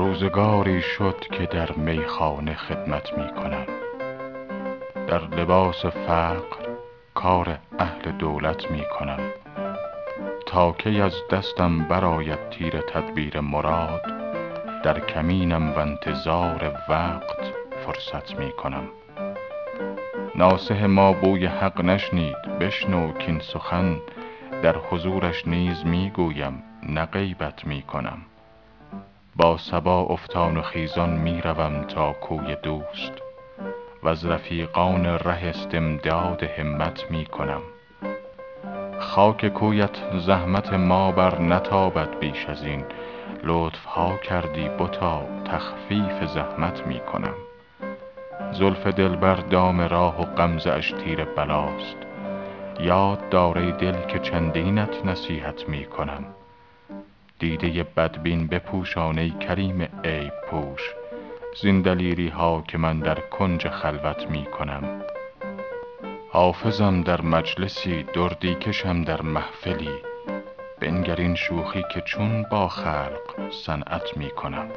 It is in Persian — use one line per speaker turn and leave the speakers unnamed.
روزگاری شد که در میخانه خدمت می کنم در لباس فقر کار اهل دولت می کنم تا کی از دستم برآید تیر تدبیر مراد در کمینم و انتظار وقت فرصت می کنم ناصح ما بوی حق نشنید بشنو کاین سخن در حضورش نیز می گویم نه غیبت می کنم با صبا افتان و خیزان می روم تا کوی دوست وز رفیقان ره استمداد همت می کنم خاک کویت زحمت ما برنتابد بیش از این لطف ها کردی بتا تخفیف زحمت می کنم زلف دلبر دام راه و غمزه اش تیر بلاست یاد دار ای دل که چندینت نصیحت می کنم دیده بدبین بپوشان ای کریم عیب پوش. زین دلیری ها که من در کنج خلوت می کنم. حافظم در مجلسی دردی کشم در محفلی. بنگر این شوخی که چون با خلق صنعت می کنم.